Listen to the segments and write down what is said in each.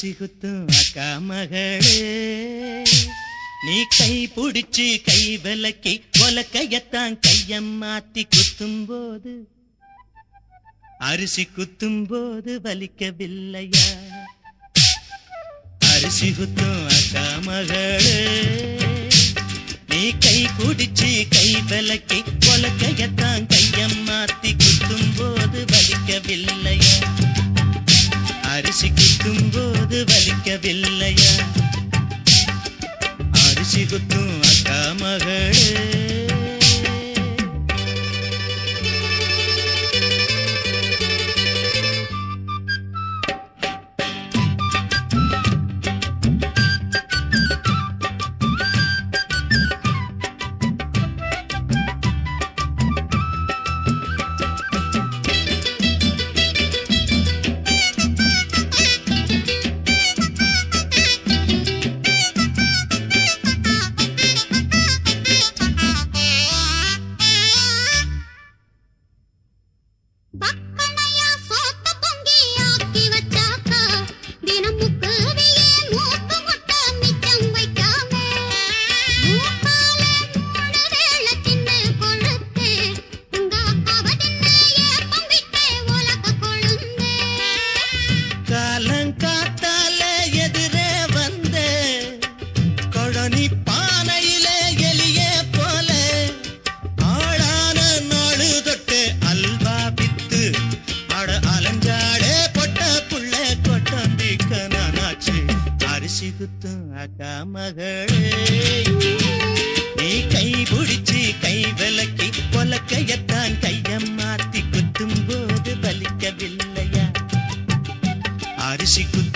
அரிசி குத்தும் அக்கா மகளே. நீ கை புடிச்சு கை விலக்கி உலக்கையத்தான் கையம் மாத்தி குத்தும் போது அரிசி குத்தும் போது வலிக்கவில்லையா? அரிசி குத்தும் அக்கா மகளே. நீ கை குடிச்சு கை விலக்கி உலக்கையத்தான் கையம் மாத்தி குத்தும் போது வலிக்கவில்லையா? அரிசி குத்தும் போது வலிக்கவில்லை. Happy with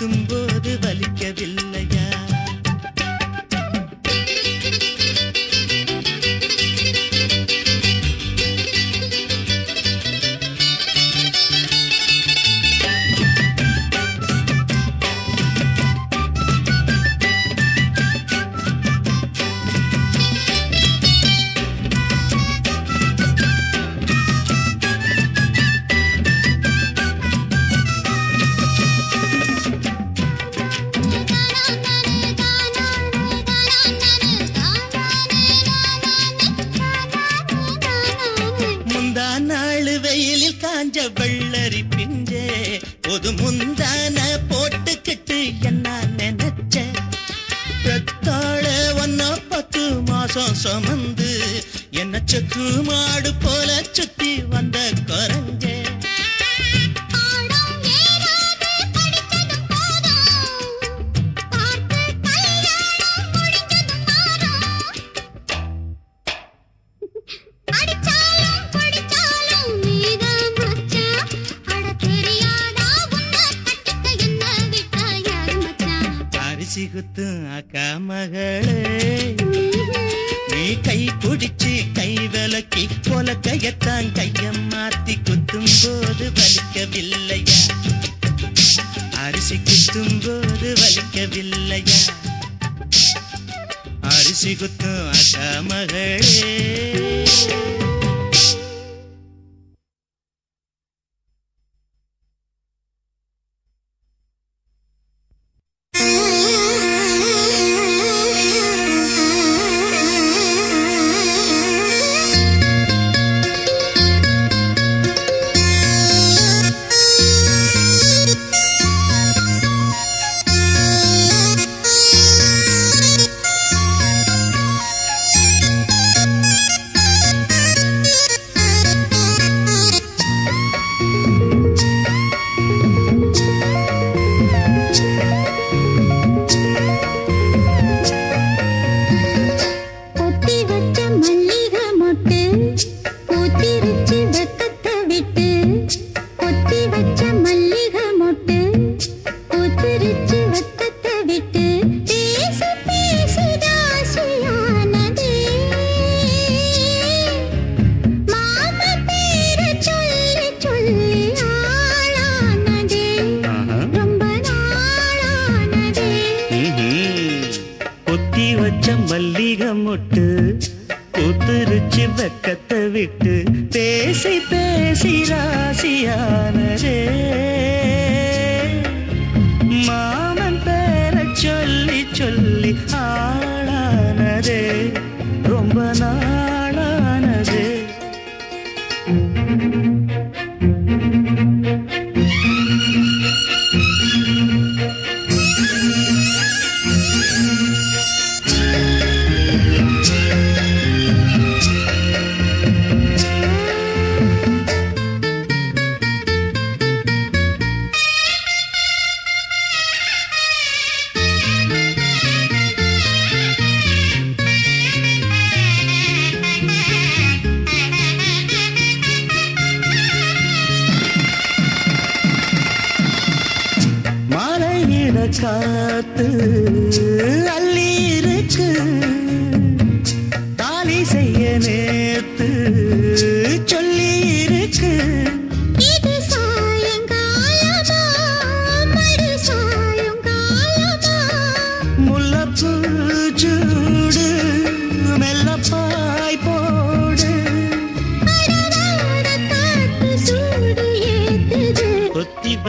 அரிசி காஞ்ச வெள்ளரி பிஞ்சே பொது முந்தான போட்டுக்கிட்டு என்ன நினைச்ச? பெத்தாழ ஒன்னா பத்து மாசம் சுமந்து என்ன செக்கு மாடு போல சுத்தி வந்த மகளே நீ கை பிடிச்சு கை விலக்கி கையத்தான் கையம் மாத்தி குத்தும் போது வலிக்கவில்லையா? அரிசி குத்தும் போது வலிக்கவில்லையா? அரிசி குத்தும் அக்கா மகளே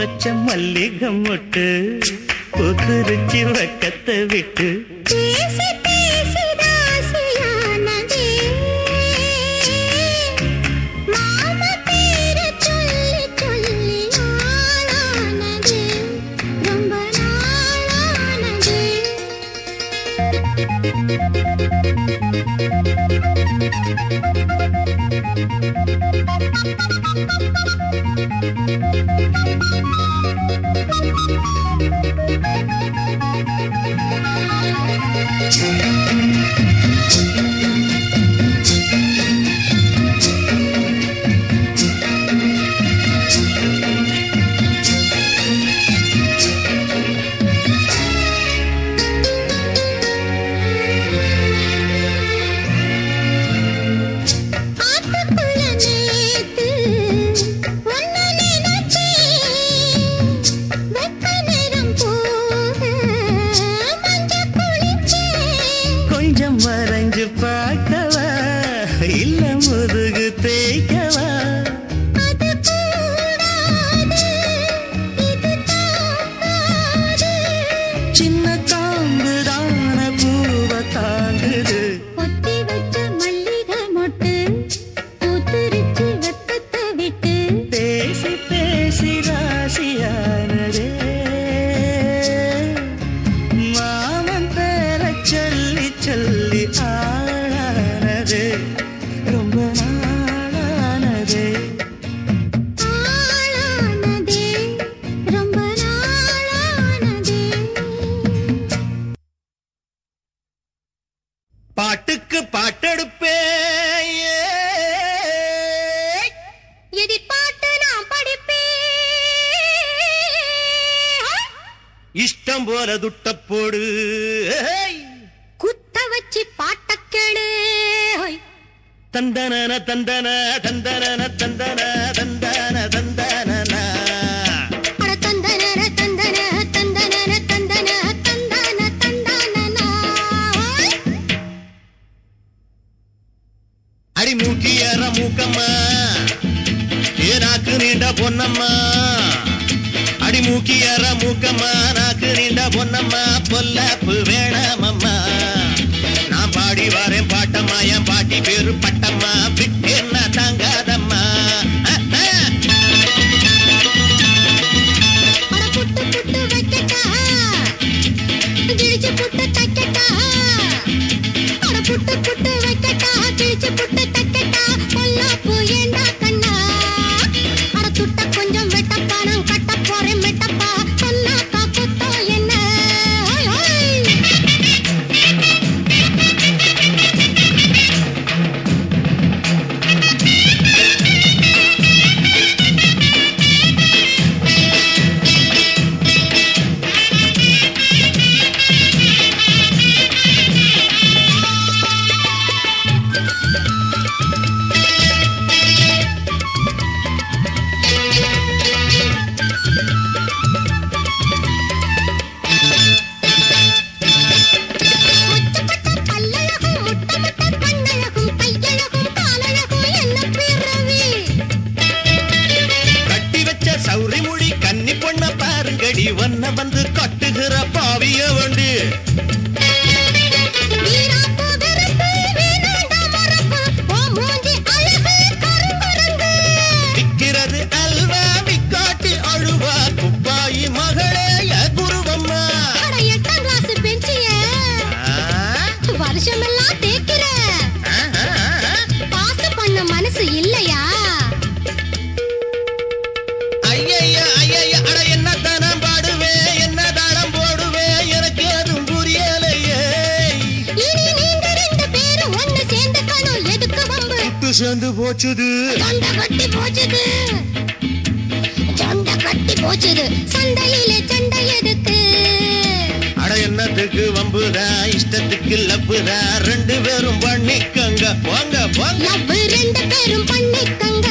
வச்ச மல்லிகம் மொட்டு புதுருச்சி வட்டத்தை விட்டு. இஷ்டம் போல துட்ட போடு குத்த வச்சு பாட்ட கேளு. தந்தன தந்தன தந்தன தந்தன தந்தன தந்தன அடி மூக்கியற மூக்கம்மா ஏ நாக்கு நீண்ட பொன்னம்மா. அடிமூக்கியற மூக்கம்மா நாக்கு நீண்ட பொன்னம்மா பொல்லப்பு வேணாமம்மா. நான் பாடி வரேன் பாட்டம்மா என் பாட்டி பேரு பட்டம்மா விட்டேன் சேர்ந்து போச்சுது. சொந்த கட்டி போச்சுது. சொந்த கட்டி போச்சுது. சண்டையில சண்டை எதுக்கு? அட என்னத்துக்கு வம்புதா? இஷ்டத்துக்கு லப்புதா? ரெண்டு பேரும் பண்ணிக்கங்க. போங்க போங்க. லவ் ரெண்டு பேரும் பண்ணிக்கங்க.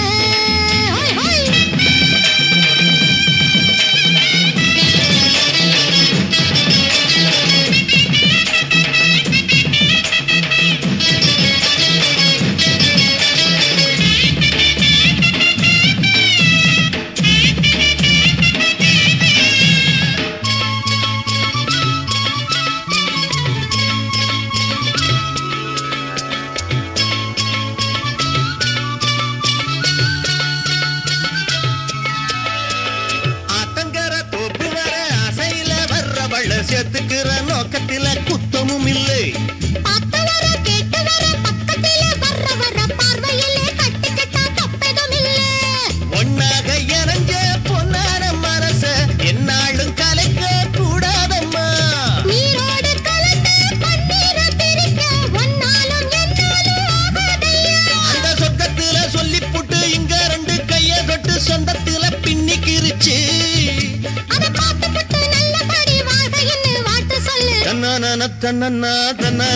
தன்னா தன்னா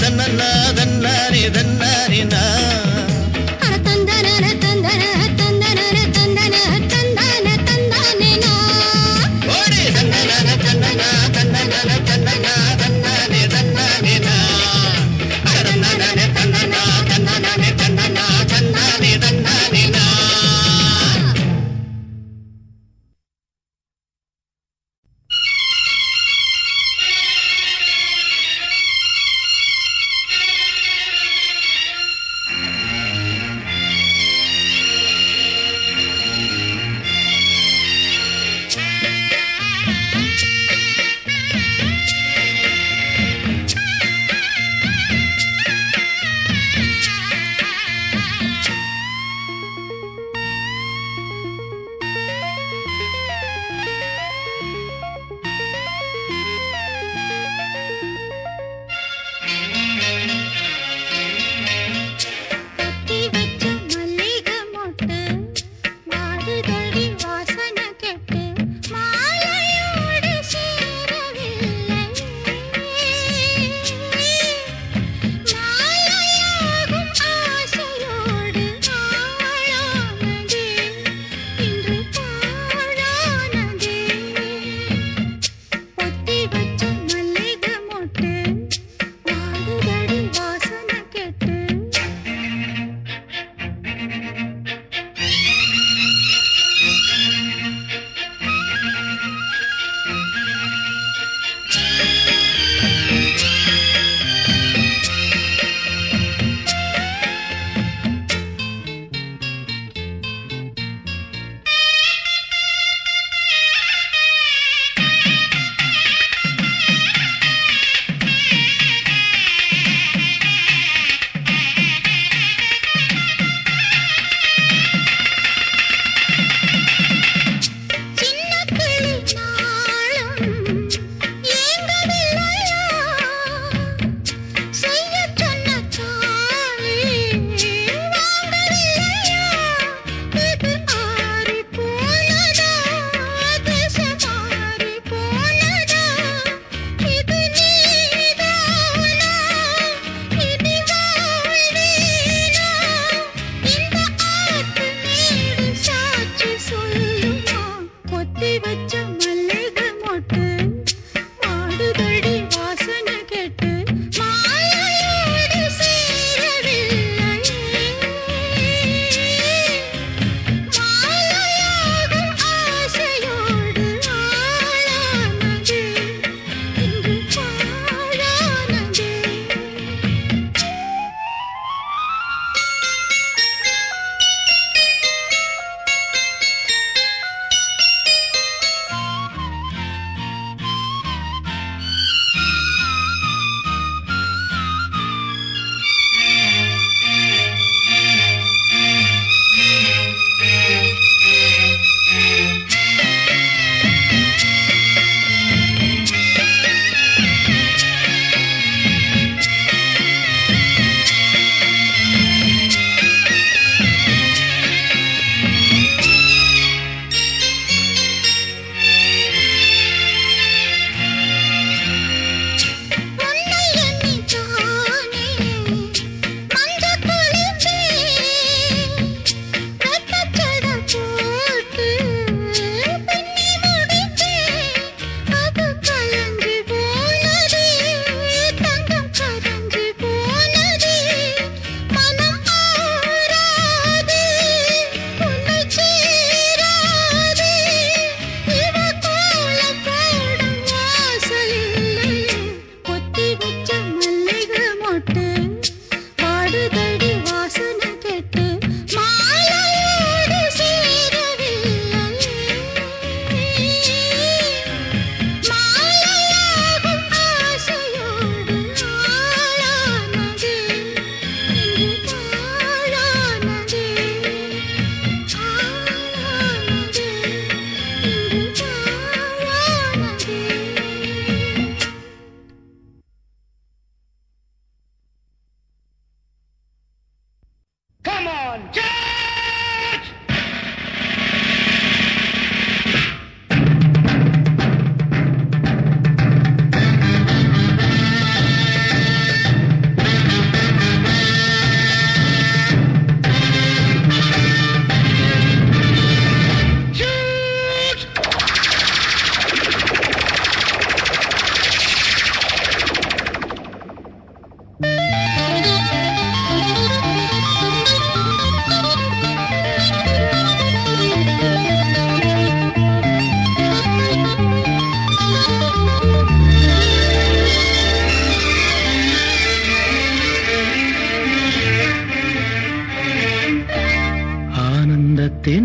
தன்னா தன்னாரே தன்னாரினா.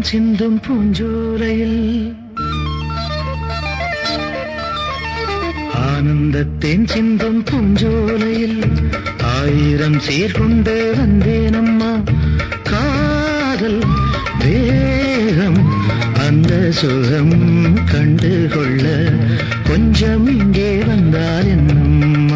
சிந்தும் பூஞ்சோலையில் ஆனந்தத்தேன் சிந்தும் பூஞ்சோலையில் ஆயிரம் சீர்கொண்டு வந்தேன் அம்மா காதல் வேகம் அந்த சுகம் கண்டு கொள்ள கொஞ்சம் இங்கே வந்தால் என்னும்